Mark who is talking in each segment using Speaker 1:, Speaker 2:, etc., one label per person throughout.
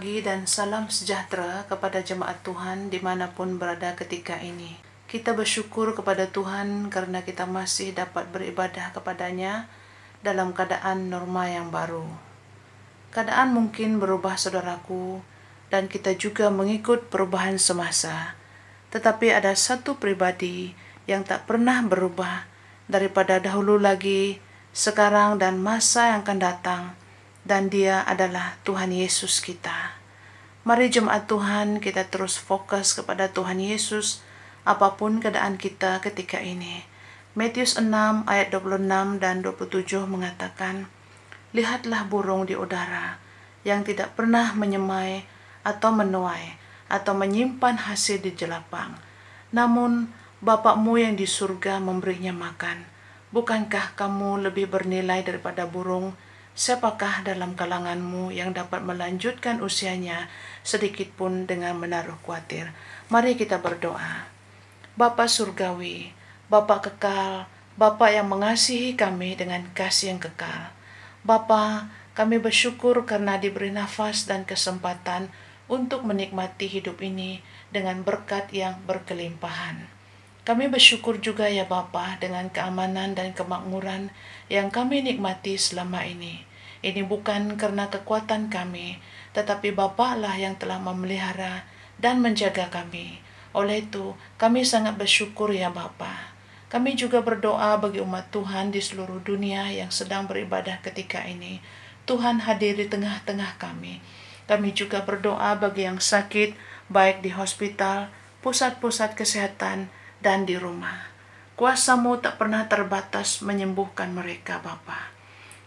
Speaker 1: pagi dan salam sejahtera kepada jemaat Tuhan di mana pun berada ketika ini. Kita bersyukur kepada Tuhan karena kita masih dapat beribadah kepadanya dalam keadaan norma yang baru. Keadaan mungkin berubah saudaraku dan kita juga mengikut perubahan semasa. Tetapi ada satu pribadi yang tak pernah berubah daripada dahulu lagi, sekarang dan masa yang akan datang dan dia adalah Tuhan Yesus kita. Mari jemaat Tuhan kita terus fokus kepada Tuhan Yesus apa pun keadaan kita ketika ini. Matius 6 ayat 26 dan 27 mengatakan, Lihatlah burung di udara yang tidak pernah menyemai atau menuai atau menyimpan hasil di jelapang. Namun Bapakmu yang di surga memberinya makan. Bukankah kamu lebih bernilai daripada burung? Siapakah dalam kalanganmu yang dapat melanjutkan usianya sedikit pun dengan menaruh khawatir? Mari kita berdoa. Bapa Surgawi, Bapa kekal, Bapa yang mengasihi kami dengan kasih yang kekal. Bapa, kami bersyukur karena diberi nafas dan kesempatan untuk menikmati hidup ini dengan berkat yang berkelimpahan. Kami bersyukur juga ya Bapa dengan keamanan dan kemakmuran yang kami nikmati selama ini. Ini bukan karena kekuatan kami, tetapi Bapa lah yang telah memelihara dan menjaga kami. Oleh itu, kami sangat bersyukur ya Bapa. Kami juga berdoa bagi umat Tuhan di seluruh dunia yang sedang beribadah ketika ini. Tuhan hadir di tengah-tengah kami. Kami juga berdoa bagi yang sakit, baik di hospital, pusat-pusat kesehatan, dan di rumah. Kuasamu tak pernah terbatas menyembuhkan mereka, Bapa.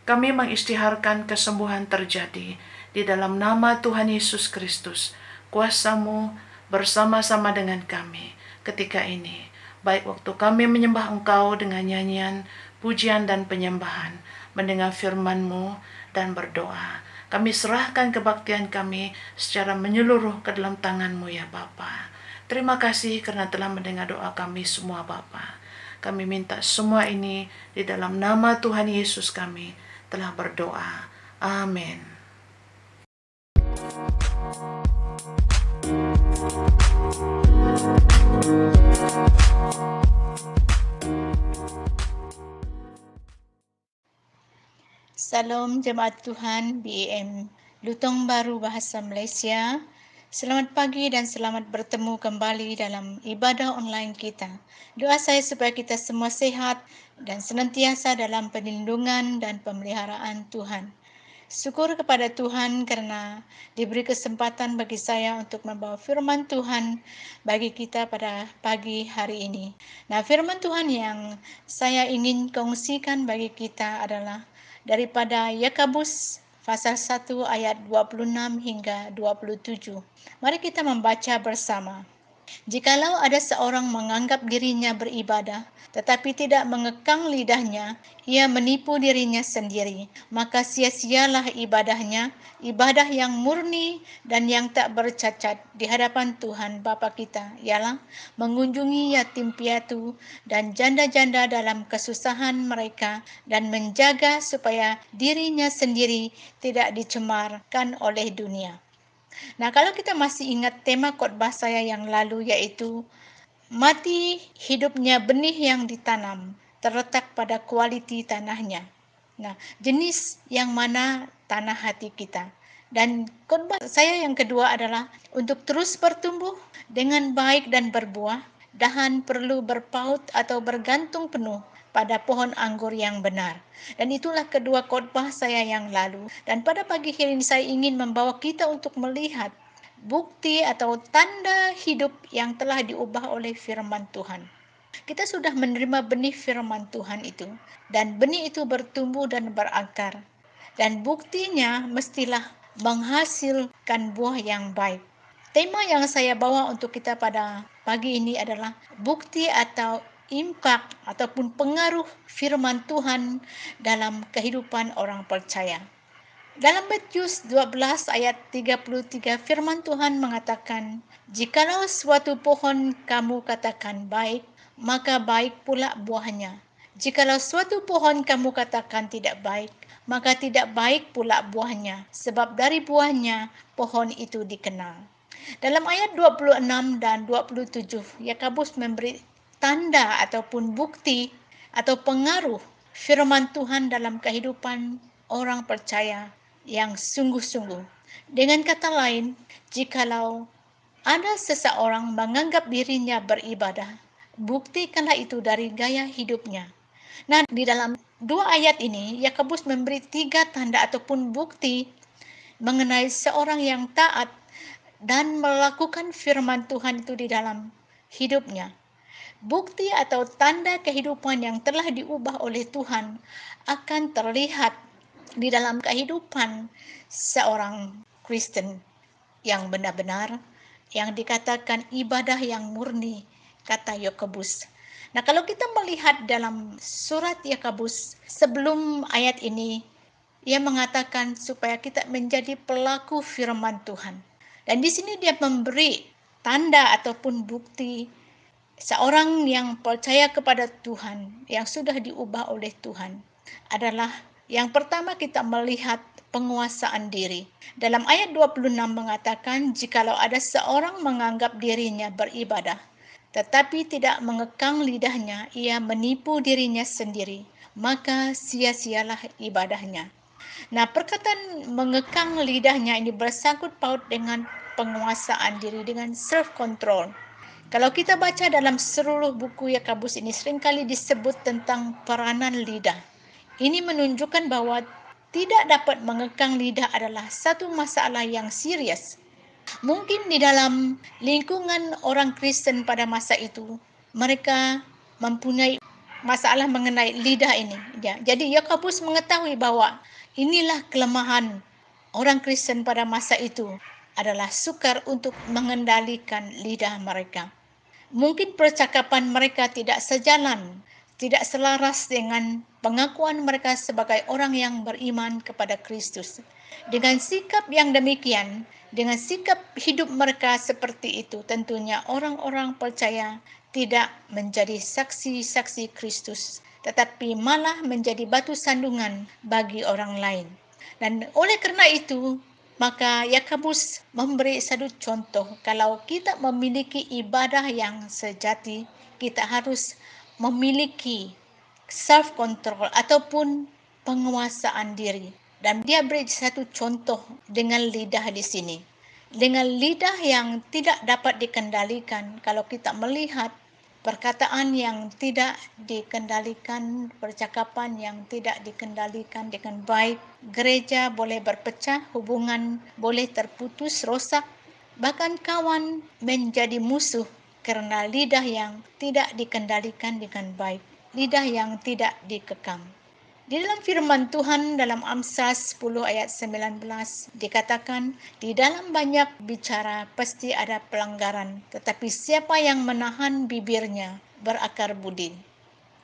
Speaker 1: Kami mengistiharkan kesembuhan terjadi di dalam nama Tuhan Yesus Kristus. Kuasamu bersama-sama dengan kami ketika ini. Baik waktu kami menyembah Engkau dengan nyanyian, pujian, dan penyembahan, mendengar firman-Mu, dan berdoa. Kami serahkan kebaktian kami secara menyeluruh ke dalam tangan-Mu ya Bapa. Terima kasih karena telah mendengar doa kami semua Bapa. Kami minta semua ini di dalam nama Tuhan Yesus kami telah berdoa. Amin.
Speaker 2: Salam jemaat Tuhan BEM Lutong Baru Bahasa Malaysia Selamat pagi dan selamat bertemu kembali dalam ibadah online kita. Doa saya supaya kita semua sehat dan senantiasa dalam perlindungan dan pemeliharaan Tuhan. Syukur kepada Tuhan karena diberi kesempatan bagi saya untuk membawa firman Tuhan bagi kita pada pagi hari ini. Nah, firman Tuhan yang saya ingin kongsikan bagi kita adalah daripada Yakobus pasal 1 ayat 26 hingga 27. Mari kita membaca bersama. Jikalau ada seorang menganggap dirinya beribadah, tetapi tidak mengekang lidahnya, ia menipu dirinya sendiri. Maka sia-sialah ibadahnya, ibadah yang murni dan yang tak bercacat di hadapan Tuhan Bapa kita, ialah mengunjungi yatim piatu dan janda-janda dalam kesusahan mereka dan menjaga supaya dirinya sendiri tidak dicemarkan oleh dunia. Nah, kalau kita masih ingat tema khotbah saya yang lalu yaitu mati hidupnya benih yang ditanam terletak pada kualiti tanahnya. Nah, jenis yang mana tanah hati kita. Dan khotbah saya yang kedua adalah untuk terus bertumbuh dengan baik dan berbuah, dahan perlu berpaut atau bergantung penuh pada pohon anggur yang benar. Dan itulah kedua khotbah saya yang lalu. Dan pada pagi hari ini saya ingin membawa kita untuk melihat bukti atau tanda hidup yang telah diubah oleh firman Tuhan. Kita sudah menerima benih firman Tuhan itu dan benih itu bertumbuh dan berakar. Dan buktinya mestilah menghasilkan buah yang baik. Tema yang saya bawa untuk kita pada pagi ini adalah bukti atau impak ataupun pengaruh firman Tuhan dalam kehidupan orang percaya. Dalam Matius 12 ayat 33 firman Tuhan mengatakan, Jikalau suatu pohon kamu katakan baik, maka baik pula buahnya. Jikalau suatu pohon kamu katakan tidak baik, maka tidak baik pula buahnya, sebab dari buahnya pohon itu dikenal. Dalam ayat 26 dan 27, Yakobus memberi tanda ataupun bukti atau pengaruh firman Tuhan dalam kehidupan orang percaya yang sungguh-sungguh. Dengan kata lain, jikalau ada seseorang menganggap dirinya beribadah, buktikanlah itu dari gaya hidupnya. Nah, di dalam dua ayat ini, Yakobus memberi tiga tanda ataupun bukti mengenai seorang yang taat dan melakukan firman Tuhan itu di dalam hidupnya. Bukti atau tanda kehidupan yang telah diubah oleh Tuhan akan terlihat di dalam kehidupan seorang Kristen yang benar-benar yang dikatakan ibadah yang murni kata Yakobus. Nah, kalau kita melihat dalam surat Yakobus sebelum ayat ini ia mengatakan supaya kita menjadi pelaku firman Tuhan. Dan di sini dia memberi tanda ataupun bukti seorang yang percaya kepada Tuhan, yang sudah diubah oleh Tuhan, adalah yang pertama kita melihat penguasaan diri. Dalam ayat 26 mengatakan, jikalau ada seorang menganggap dirinya beribadah, tetapi tidak mengekang lidahnya, ia menipu dirinya sendiri, maka sia-sialah ibadahnya. Nah, perkataan mengekang lidahnya ini bersangkut paut dengan penguasaan diri, dengan self-control. Kalau kita baca dalam seluruh buku Yakobus ini seringkali disebut tentang peranan lidah. Ini menunjukkan bahwa tidak dapat mengekang lidah adalah satu masalah yang serius. Mungkin di dalam lingkungan orang Kristen pada masa itu, mereka mempunyai masalah mengenai lidah ini. Ya. Jadi Yakobus mengetahui bahwa Inilah kelemahan orang Kristen pada masa itu adalah sukar untuk mengendalikan lidah mereka. Mungkin percakapan mereka tidak sejalan, tidak selaras dengan pengakuan mereka sebagai orang yang beriman kepada Kristus. Dengan sikap yang demikian, dengan sikap hidup mereka seperti itu, tentunya orang-orang percaya tidak menjadi saksi-saksi Kristus tetapi malah menjadi batu sandungan bagi orang lain. Dan oleh kerana itu, maka Yakobus memberi satu contoh kalau kita memiliki ibadah yang sejati, kita harus memiliki self control ataupun penguasaan diri. Dan dia beri satu contoh dengan lidah di sini. Dengan lidah yang tidak dapat dikendalikan, kalau kita melihat perkataan yang tidak dikendalikan, percakapan yang tidak dikendalikan dengan baik, gereja boleh berpecah, hubungan boleh terputus, rosak, bahkan kawan menjadi musuh karena lidah yang tidak dikendalikan dengan baik, lidah yang tidak dikekang. Di dalam firman Tuhan dalam Amsal 10 ayat 19 dikatakan, di dalam banyak bicara pasti ada pelanggaran, tetapi siapa yang menahan bibirnya berakar budi.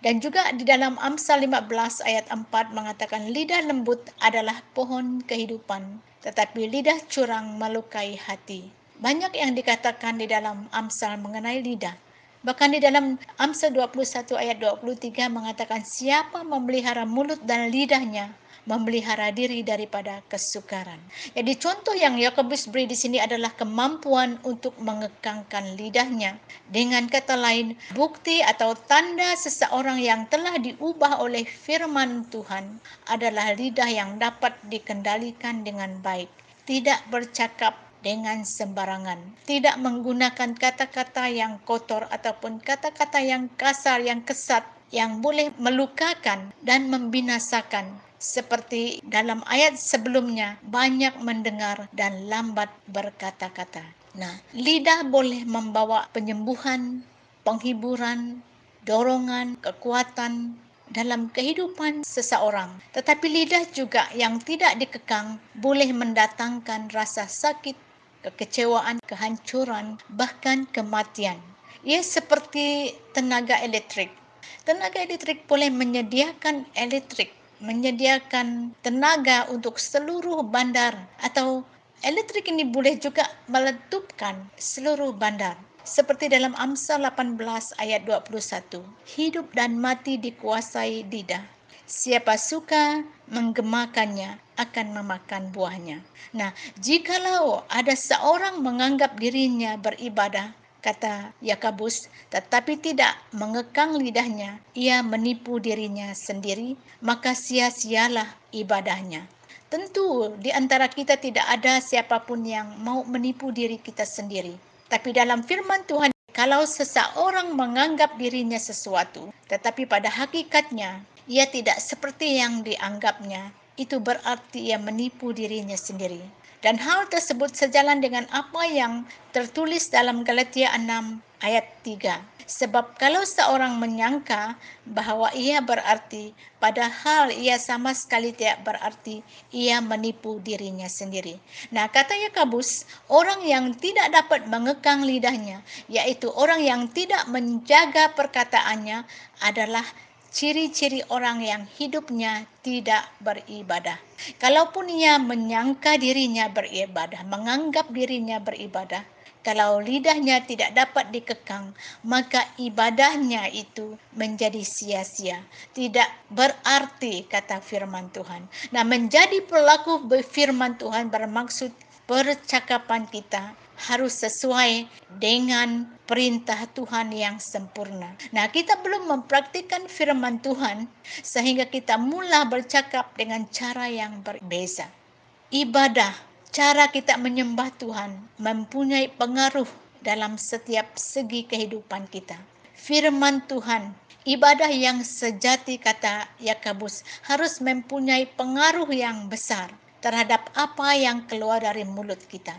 Speaker 2: Dan juga di dalam Amsal 15 ayat 4 mengatakan lidah lembut adalah pohon kehidupan, tetapi lidah curang melukai hati. Banyak yang dikatakan di dalam Amsal mengenai lidah. Bahkan di dalam Amsal 21 ayat 23 mengatakan siapa memelihara mulut dan lidahnya memelihara diri daripada kesukaran. Jadi contoh yang Yakobus beri di sini adalah kemampuan untuk mengekangkan lidahnya. Dengan kata lain, bukti atau tanda seseorang yang telah diubah oleh firman Tuhan adalah lidah yang dapat dikendalikan dengan baik. Tidak bercakap dengan sembarangan. Tidak menggunakan kata-kata yang kotor ataupun kata-kata yang kasar, yang kesat, yang boleh melukakan dan membinasakan. Seperti dalam ayat sebelumnya, banyak mendengar dan lambat berkata-kata. Nah, lidah boleh membawa penyembuhan, penghiburan, dorongan, kekuatan, dalam kehidupan seseorang. Tetapi lidah juga yang tidak dikekang boleh mendatangkan rasa sakit, kekecewaan, kehancuran, bahkan kematian. Ia seperti tenaga elektrik. Tenaga elektrik boleh menyediakan elektrik, menyediakan tenaga untuk seluruh bandar atau elektrik ini boleh juga meledupkan seluruh bandar. Seperti dalam Amsal 18 ayat 21, hidup dan mati dikuasai lidah. Siapa suka menggemakannya akan memakan buahnya. Nah, jikalau ada seorang menganggap dirinya beribadah, kata Yakabus, tetapi tidak mengekang lidahnya, ia menipu dirinya sendiri, maka sia-sialah ibadahnya. Tentu di antara kita tidak ada siapa pun yang mau menipu diri kita sendiri. Tapi dalam firman Tuhan, kalau seseorang menganggap dirinya sesuatu, tetapi pada hakikatnya ia tidak seperti yang dianggapnya, itu berarti ia menipu dirinya sendiri. Dan hal tersebut sejalan dengan apa yang tertulis dalam Galatia 6 ayat 3 Sebab kalau seorang menyangka bahwa ia berarti, padahal ia sama sekali tidak berarti, ia menipu dirinya sendiri. Nah, kata Yakabus, orang yang tidak dapat mengekang lidahnya, yaitu orang yang tidak menjaga perkataannya, adalah ciri-ciri orang yang hidupnya tidak beribadah. Kalaupun ia menyangka dirinya beribadah, menganggap dirinya beribadah, kalau lidahnya tidak dapat dikekang, maka ibadahnya itu menjadi sia-sia. Tidak berarti kata firman Tuhan. Nah, menjadi pelaku firman Tuhan bermaksud percakapan kita harus sesuai dengan perintah Tuhan yang sempurna. Nah, kita belum mempraktikkan firman Tuhan sehingga kita mula bercakap dengan cara yang berbeza. Ibadah cara kita menyembah Tuhan mempunyai pengaruh dalam setiap segi kehidupan kita. Firman Tuhan, ibadah yang sejati kata Yakabus harus mempunyai pengaruh yang besar terhadap apa yang keluar dari mulut kita.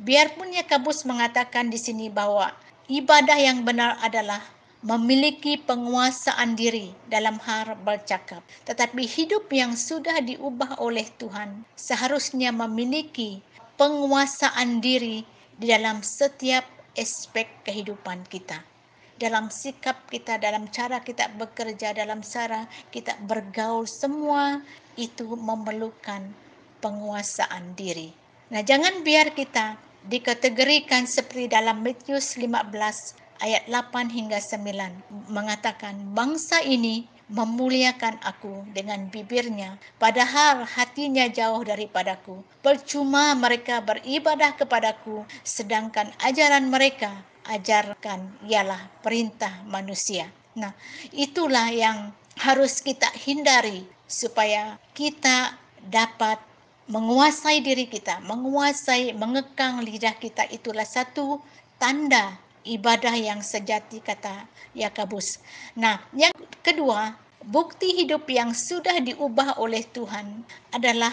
Speaker 2: Biarpun Yakabus mengatakan di sini bahwa ibadah yang benar adalah memiliki penguasaan diri dalam hal bercakap. Tetapi hidup yang sudah diubah oleh Tuhan seharusnya memiliki penguasaan diri di dalam setiap aspek kehidupan kita. Dalam sikap kita, dalam cara kita bekerja, dalam cara kita bergaul, semua itu memerlukan penguasaan diri. Nah, jangan biar kita dikategorikan seperti dalam Matius 15 ayat 8 hingga 9 mengatakan bangsa ini memuliakan aku dengan bibirnya padahal hatinya jauh daripadaku. Percuma mereka beribadah kepadaku sedangkan ajaran mereka ajarkan ialah perintah manusia. Nah itulah yang harus kita hindari supaya kita dapat menguasai diri kita, menguasai, mengekang lidah kita itulah satu tanda ibadah yang sejati kata Yakabus. Nah, yang kedua, bukti hidup yang sudah diubah oleh Tuhan adalah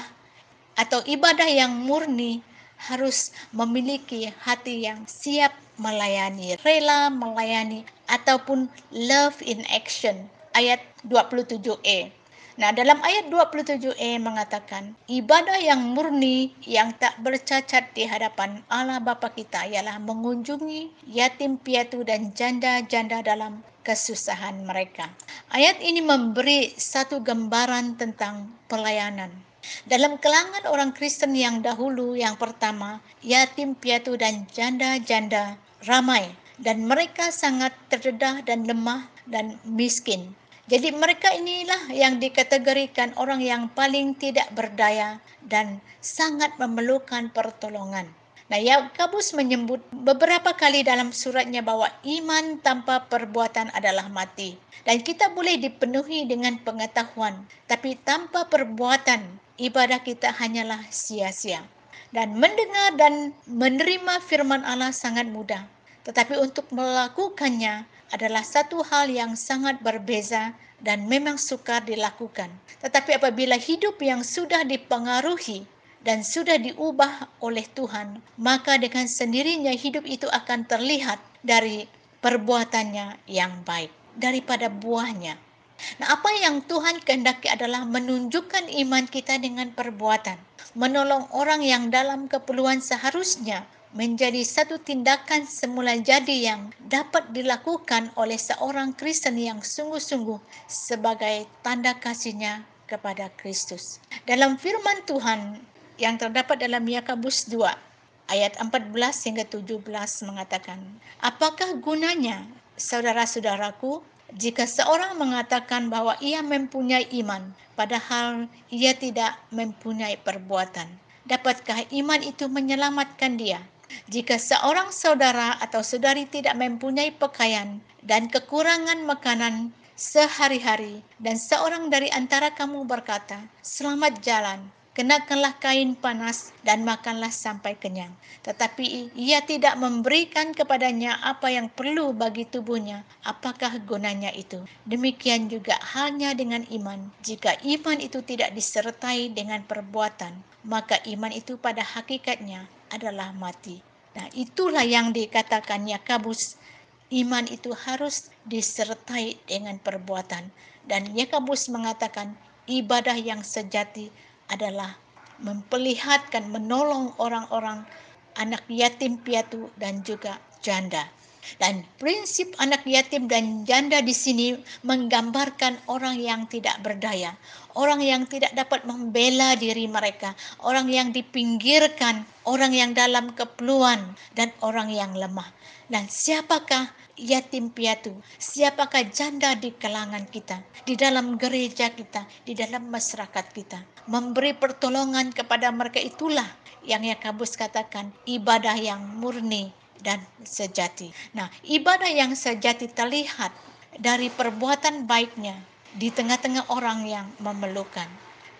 Speaker 2: atau ibadah yang murni harus memiliki hati yang siap melayani, rela melayani ataupun love in action. Ayat 27e. Nah, dalam ayat 27e mengatakan, ibadah yang murni yang tak bercacat di hadapan Allah Bapa kita ialah mengunjungi yatim piatu dan janda-janda dalam kesusahan mereka. Ayat ini memberi satu gambaran tentang pelayanan. Dalam kelangan orang Kristen yang dahulu, yang pertama, yatim piatu dan janda-janda ramai dan mereka sangat terdedah dan lemah dan miskin. Jadi mereka inilah yang dikategorikan orang yang paling tidak berdaya dan sangat memerlukan pertolongan. Nah, Yakobus menyebut beberapa kali dalam suratnya bahwa iman tanpa perbuatan adalah mati. Dan kita boleh dipenuhi dengan pengetahuan, tapi tanpa perbuatan ibadah kita hanyalah sia-sia. Dan mendengar dan menerima firman Allah sangat mudah. Tetapi untuk melakukannya adalah satu hal yang sangat berbeza dan memang sukar dilakukan. Tetapi apabila hidup yang sudah dipengaruhi dan sudah diubah oleh Tuhan, maka dengan sendirinya hidup itu akan terlihat dari perbuatannya yang baik, daripada buahnya. Nah, apa yang Tuhan kehendaki adalah menunjukkan iman kita dengan perbuatan, menolong orang yang dalam keperluan seharusnya menjadi satu tindakan semula jadi yang dapat dilakukan oleh seorang Kristen yang sungguh-sungguh sebagai tanda kasihnya kepada Kristus. Dalam firman Tuhan yang terdapat dalam Yakobus 2 ayat 14 hingga 17 mengatakan, Apakah gunanya saudara-saudaraku jika seorang mengatakan bahwa ia mempunyai iman, padahal ia tidak mempunyai perbuatan, dapatkah iman itu menyelamatkan dia? Jika seorang saudara atau saudari tidak mempunyai pakaian dan kekurangan makanan sehari-hari, dan seorang dari antara kamu berkata, "Selamat jalan, kenakanlah kain panas dan makanlah sampai kenyang. Tetapi ia tidak memberikan kepadanya apa yang perlu bagi tubuhnya. Apakah gunanya itu? Demikian juga halnya dengan iman. Jika iman itu tidak disertai dengan perbuatan, maka iman itu pada hakikatnya adalah mati. Nah, itulah yang dikatakan Yakabus. Iman itu harus disertai dengan perbuatan. Dan Yakabus mengatakan ibadah yang sejati adalah memperlihatkan, menolong orang-orang anak yatim piatu dan juga janda. Dan prinsip anak yatim dan janda di sini menggambarkan orang yang tidak berdaya, orang yang tidak dapat membela diri mereka, orang yang dipinggirkan, orang yang dalam keperluan, dan orang yang lemah. Dan siapakah yatim piatu, siapakah janda di kalangan kita, di dalam gereja kita, di dalam masyarakat kita. Memberi pertolongan kepada mereka itulah yang Yakabus katakan ibadah yang murni dan sejati. Nah, ibadah yang sejati terlihat dari perbuatan baiknya di tengah-tengah orang yang memerlukan.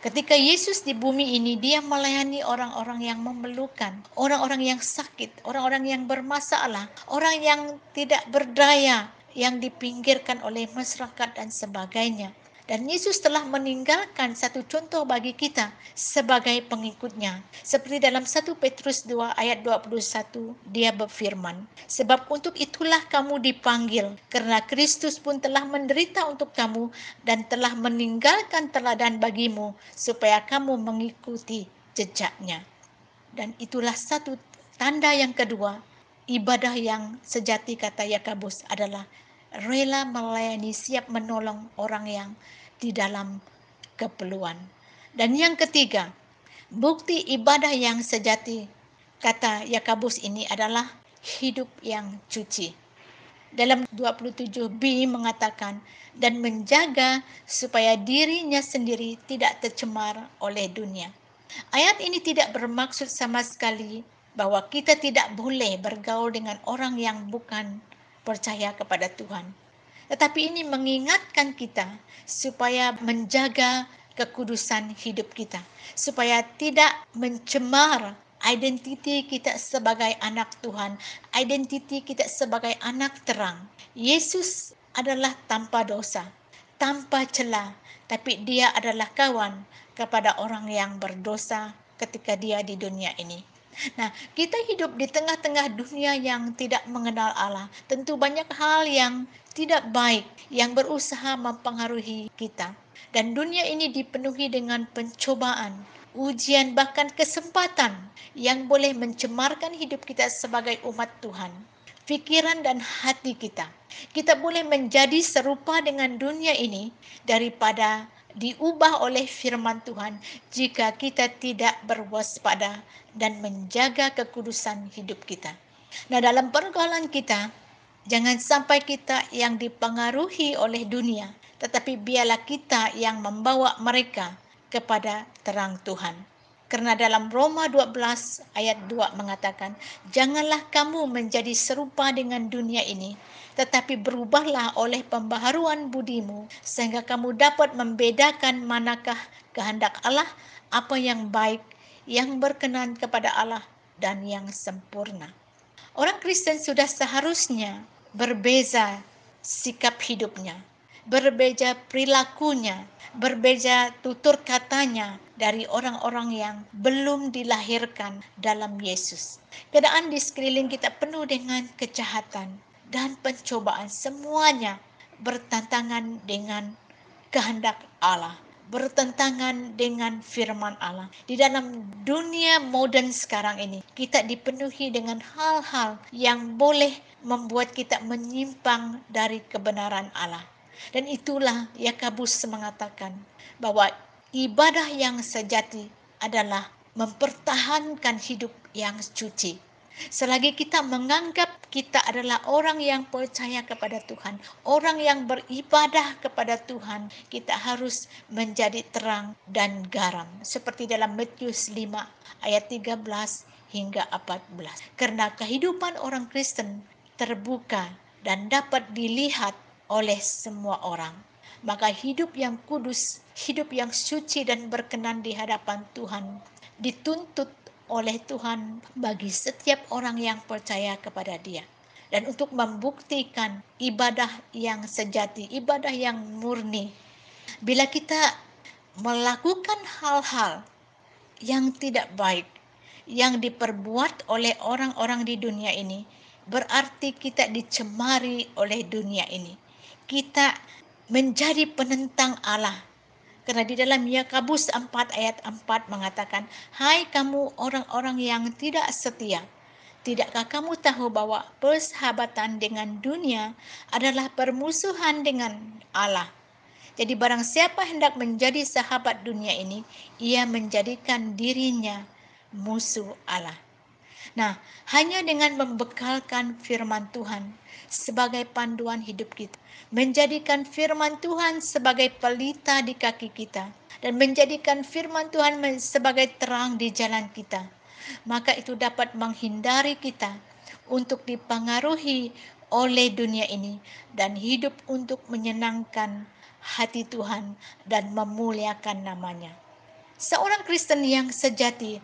Speaker 2: Ketika Yesus di bumi ini, dia melayani orang-orang yang memerlukan, orang-orang yang sakit, orang-orang yang bermasalah, orang yang tidak berdaya, yang dipinggirkan oleh masyarakat dan sebagainya. Dan Yesus telah meninggalkan satu contoh bagi kita sebagai pengikutnya. Seperti dalam 1 Petrus 2 ayat 21, dia berfirman, Sebab untuk itulah kamu dipanggil, karena Kristus pun telah menderita untuk kamu dan telah meninggalkan teladan bagimu, supaya kamu mengikuti jejaknya. Dan itulah satu tanda yang kedua, ibadah yang sejati kata Yakabus adalah rela melayani, siap menolong orang yang di dalam keperluan. Dan yang ketiga, bukti ibadah yang sejati kata Yakabus ini adalah hidup yang suci. Dalam 27b mengatakan dan menjaga supaya dirinya sendiri tidak tercemar oleh dunia. Ayat ini tidak bermaksud sama sekali bahwa kita tidak boleh bergaul dengan orang yang bukan percaya kepada Tuhan. Tetapi ini mengingatkan kita supaya menjaga kekudusan hidup kita, supaya tidak mencemar identiti kita sebagai anak Tuhan, identiti kita sebagai anak terang. Yesus adalah tanpa dosa, tanpa celah, tapi dia adalah kawan kepada orang yang berdosa ketika dia di dunia ini. Nah, kita hidup di tengah-tengah dunia yang tidak mengenal Allah. Tentu banyak hal yang tidak baik yang berusaha mempengaruhi kita. Dan dunia ini dipenuhi dengan pencobaan, ujian bahkan kesempatan yang boleh mencemarkan hidup kita sebagai umat Tuhan. Pikiran dan hati kita. Kita boleh menjadi serupa dengan dunia ini daripada diubah oleh firman Tuhan jika kita tidak berwaspada dan menjaga kekudusan hidup kita. Nah, dalam pergaulan kita, jangan sampai kita yang dipengaruhi oleh dunia, tetapi biarlah kita yang membawa mereka kepada terang Tuhan. Karena dalam Roma 12 ayat 2 mengatakan, Janganlah kamu menjadi serupa dengan dunia ini, tetapi berubahlah oleh pembaharuan budimu, sehingga kamu dapat membedakan manakah kehendak Allah, apa yang baik, yang berkenan kepada Allah, dan yang sempurna. Orang Kristen sudah seharusnya berbeza sikap hidupnya, berbeda perilakunya, berbeda tutur katanya dari orang-orang yang belum dilahirkan dalam Yesus. Keadaan di sekeliling kita penuh dengan kejahatan dan pencobaan. Semuanya bertentangan dengan kehendak Allah bertentangan dengan firman Allah. Di dalam dunia modern sekarang ini, kita dipenuhi dengan hal-hal yang boleh membuat kita menyimpang dari kebenaran Allah. Dan itulah Yakabus mengatakan bahwa ibadah yang sejati adalah mempertahankan hidup yang suci. Selagi kita menganggap kita adalah orang yang percaya kepada Tuhan, orang yang beribadah kepada Tuhan, kita harus menjadi terang dan garam. Seperti dalam Matius 5 ayat 13 hingga 14. Karena kehidupan orang Kristen terbuka dan dapat dilihat oleh semua orang. Maka hidup yang kudus, hidup yang suci dan berkenan di hadapan Tuhan dituntut oleh Tuhan bagi setiap orang yang percaya kepada Dia. Dan untuk membuktikan ibadah yang sejati, ibadah yang murni. Bila kita melakukan hal-hal yang tidak baik, yang diperbuat oleh orang-orang di dunia ini, berarti kita dicemari oleh dunia ini. Kita menjadi penentang Allah karena di dalam Yakobus 4 ayat 4 mengatakan, Hai kamu orang-orang yang tidak setia, Tidakkah kamu tahu bahwa persahabatan dengan dunia adalah permusuhan dengan Allah? Jadi barang siapa hendak menjadi sahabat dunia ini, ia menjadikan dirinya musuh Allah. Nah, hanya dengan membekalkan firman Tuhan sebagai panduan hidup kita, menjadikan firman Tuhan sebagai pelita di kaki kita, dan menjadikan firman Tuhan sebagai terang di jalan kita, maka itu dapat menghindari kita untuk dipengaruhi oleh dunia ini dan hidup untuk menyenangkan hati Tuhan dan memuliakan namanya. Seorang Kristen yang sejati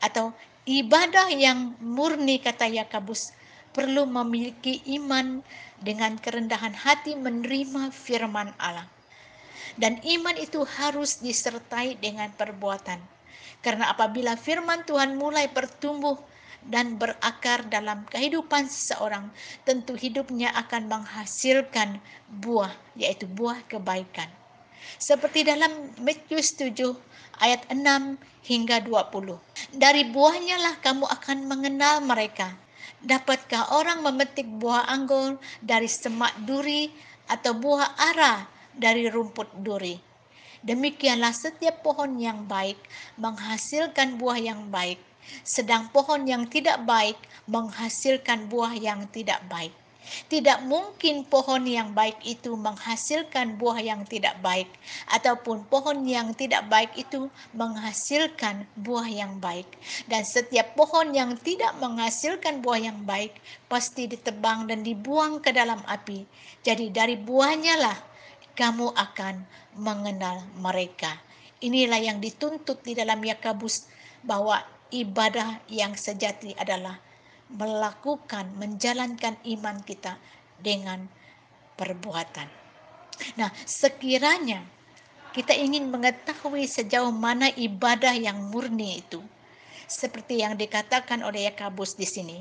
Speaker 2: atau ibadah yang murni kata Yakobus perlu memiliki iman dengan kerendahan hati menerima firman Allah. Dan iman itu harus disertai dengan perbuatan. Karena apabila firman Tuhan mulai bertumbuh dan berakar dalam kehidupan seseorang, tentu hidupnya akan menghasilkan buah, yaitu buah kebaikan. Seperti dalam Matius 7 ayat 6 hingga 20. Dari buahnya lah kamu akan mengenal mereka. Dapatkah orang memetik buah anggur dari semak duri atau buah ara dari rumput duri? Demikianlah setiap pohon yang baik menghasilkan buah yang baik, sedang pohon yang tidak baik menghasilkan buah yang tidak baik. Tidak mungkin pohon yang baik itu menghasilkan buah yang tidak baik, ataupun pohon yang tidak baik itu menghasilkan buah yang baik. Dan setiap pohon yang tidak menghasilkan buah yang baik pasti ditebang dan dibuang ke dalam api. Jadi, dari buahnya lah kamu akan mengenal mereka. Inilah yang dituntut di dalam Yakobus bahwa ibadah yang sejati adalah melakukan, menjalankan iman kita dengan perbuatan. Nah, sekiranya kita ingin mengetahui sejauh mana ibadah yang murni itu, seperti yang dikatakan oleh Yakobus di sini,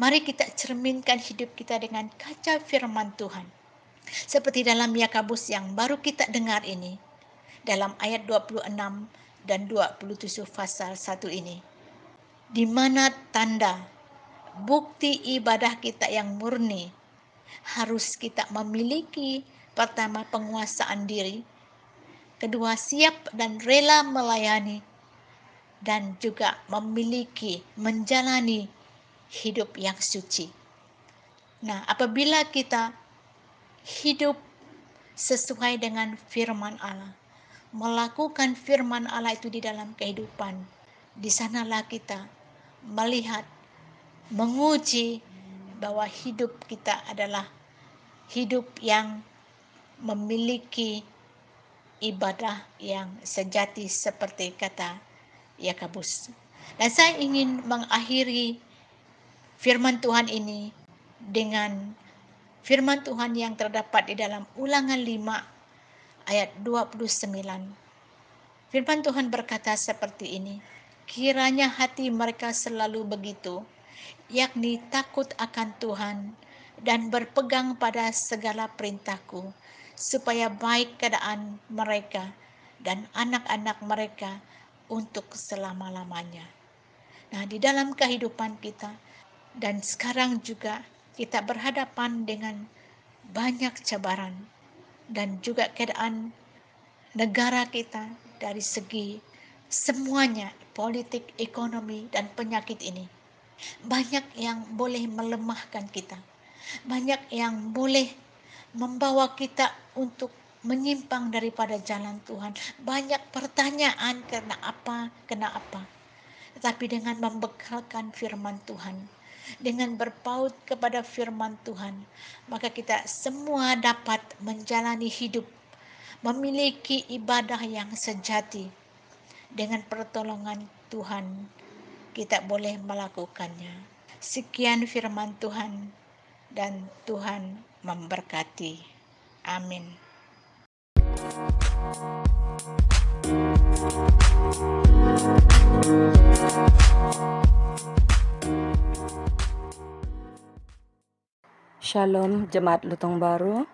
Speaker 2: mari kita cerminkan hidup kita dengan kaca firman Tuhan. Seperti dalam Yakobus yang baru kita dengar ini, dalam ayat 26 dan 27 pasal 1 ini. Di mana tanda bukti ibadah kita yang murni harus kita memiliki pertama penguasaan diri, kedua siap dan rela melayani, dan juga memiliki menjalani hidup yang suci. Nah, apabila kita hidup sesuai dengan firman Allah, melakukan firman Allah itu di dalam kehidupan, di sanalah kita melihat menguji bahwa hidup kita adalah hidup yang memiliki ibadah yang sejati seperti kata Yakobus. Dan saya ingin mengakhiri firman Tuhan ini dengan firman Tuhan yang terdapat di dalam Ulangan 5 ayat 29. Firman Tuhan berkata seperti ini, kiranya hati mereka selalu begitu, yakni takut akan Tuhan dan berpegang pada segala perintahku, supaya baik keadaan mereka dan anak-anak mereka untuk selama-lamanya. Nah, di dalam kehidupan kita dan sekarang juga kita berhadapan dengan banyak cabaran dan juga keadaan negara kita dari segi semuanya politik, ekonomi, dan penyakit ini. Banyak yang boleh melemahkan kita. Banyak yang boleh membawa kita untuk menyimpang daripada jalan Tuhan. Banyak pertanyaan karena apa, kena apa. Tetapi dengan membekalkan firman Tuhan, dengan berpaut kepada firman Tuhan, maka kita semua dapat menjalani hidup, memiliki ibadah yang sejati. Dengan pertolongan Tuhan, kita boleh melakukannya. Sekian firman Tuhan, dan Tuhan memberkati. Amin.
Speaker 3: Shalom Jemaat Lutong Baru.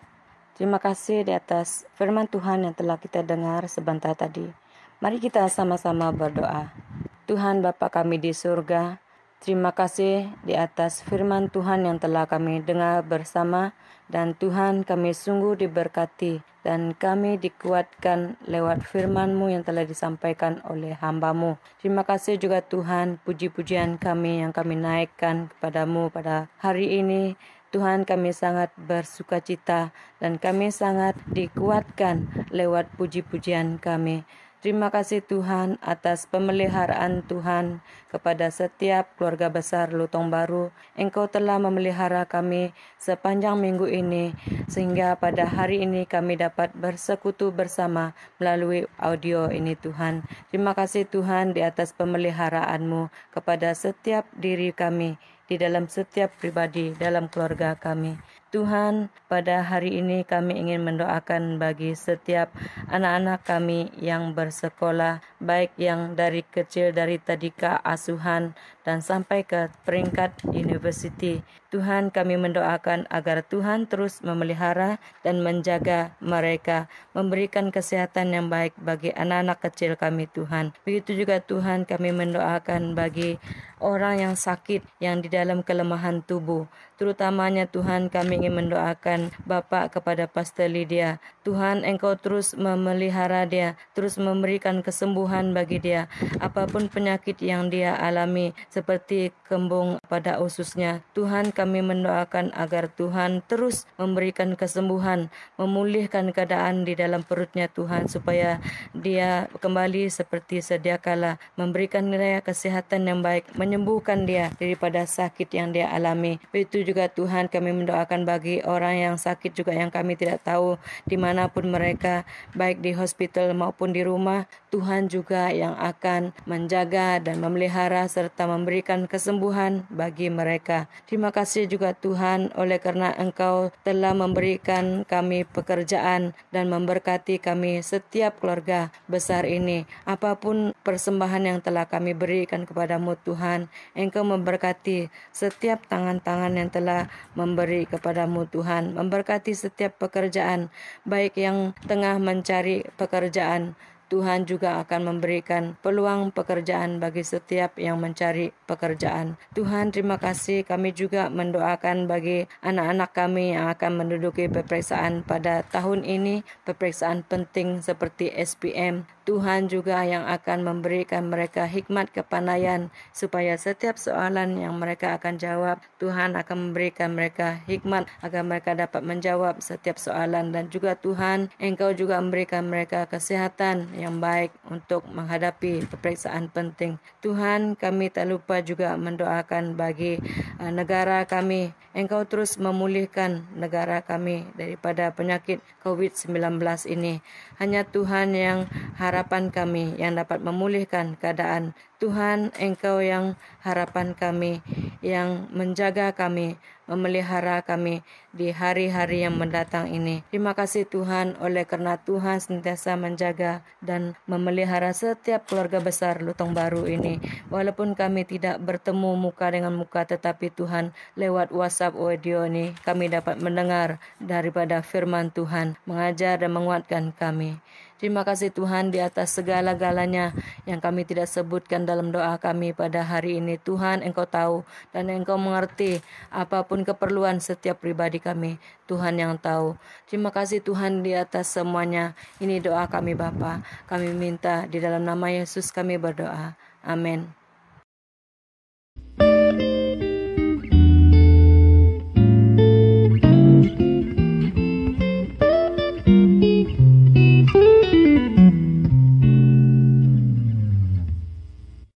Speaker 3: Terima kasih di atas firman Tuhan yang telah kita dengar sebentar tadi. Mari kita sama-sama berdoa. Tuhan Bapa kami di surga, terima kasih di atas firman Tuhan yang telah kami dengar bersama dan Tuhan kami sungguh diberkati dan kami dikuatkan lewat firman-Mu yang telah disampaikan oleh hamba-Mu. Terima kasih juga Tuhan puji-pujian kami yang kami naikkan kepadamu pada hari ini Tuhan kami sangat bersuka cita dan kami sangat dikuatkan lewat puji-pujian kami. Terima kasih Tuhan atas pemeliharaan Tuhan kepada setiap keluarga besar Lutong Baru. Engkau telah memelihara kami sepanjang minggu ini sehingga pada hari ini kami dapat bersekutu bersama melalui audio ini Tuhan. Terima kasih Tuhan di atas pemeliharaanmu kepada setiap diri kami di dalam setiap pribadi dalam keluarga kami. Tuhan, pada hari ini kami ingin mendoakan bagi setiap anak-anak kami yang bersekolah, baik yang dari kecil dari tadika asuhan dan sampai ke peringkat universiti. Tuhan kami mendoakan agar Tuhan terus memelihara dan menjaga mereka, memberikan kesehatan yang baik bagi anak-anak kecil kami Tuhan. Begitu juga Tuhan kami mendoakan bagi orang yang sakit yang di dalam kelemahan tubuh. Terutamanya Tuhan kami ingin mendoakan Bapak kepada Pastor Lydia. Tuhan engkau terus memelihara dia, terus memberikan kesembuhan bagi dia. Apa pun penyakit yang dia alami seperti kembung pada ususnya. Tuhan kami mendoakan agar Tuhan terus memberikan kesembuhan, memulihkan keadaan di dalam perutnya Tuhan supaya dia kembali seperti sedia kala, memberikan nilai kesehatan yang baik, menyembuhkan dia daripada sakit yang dia alami. Begitu juga Tuhan kami mendoakan bagi orang yang sakit juga yang kami tidak tahu di mana pun mereka baik di hospital maupun di rumah Tuhan juga yang akan menjaga dan memelihara serta memberikan kesembuhan bagi mereka. Terima kasih juga Tuhan oleh karena Engkau telah memberikan kami pekerjaan dan memberkati kami setiap keluarga besar ini. Apa pun persembahan yang telah kami berikan kepadamu Tuhan, Engkau memberkati setiap tangan-tangan yang telah memberi kepadamu Tuhan, memberkati setiap pekerjaan, baik yang tengah mencari pekerjaan, Tuhan juga akan memberikan peluang pekerjaan bagi setiap yang mencari pekerjaan. Tuhan, terima kasih. Kami juga mendoakan bagi anak-anak kami yang akan menduduki peperiksaan pada tahun ini, peperiksaan penting seperti SPM. Tuhan juga yang akan memberikan mereka hikmat kepandaian supaya setiap soalan yang mereka akan jawab, Tuhan akan memberikan mereka hikmat agar mereka dapat menjawab setiap soalan dan juga Tuhan, Engkau juga memberikan mereka kesehatan yang baik untuk menghadapi peperiksaan penting. Tuhan, kami tak lupa juga mendoakan bagi uh, negara kami. Engkau terus memulihkan negara kami daripada penyakit COVID-19 ini. Hanya Tuhan yang harapan kami yang dapat memulihkan keadaan. Tuhan, Engkau yang harapan kami, yang menjaga kami, memelihara kami di hari-hari yang mendatang ini. Terima kasih Tuhan oleh karena Tuhan sentiasa menjaga dan memelihara setiap keluarga besar Lutong Baru ini. Walaupun kami tidak bertemu muka dengan muka tetapi Tuhan lewat WhatsApp audio ini kami dapat mendengar daripada firman Tuhan, mengajar dan menguatkan kami. Terima kasih Tuhan di atas segala-galanya yang kami tidak sebutkan dalam doa kami pada hari ini. Tuhan, Engkau tahu dan Engkau mengerti apa pun keperluan setiap pribadi kami. Tuhan yang tahu. Terima kasih Tuhan di atas semuanya. Ini doa kami Bapa. Kami minta di dalam nama Yesus kami berdoa. Amin. thank you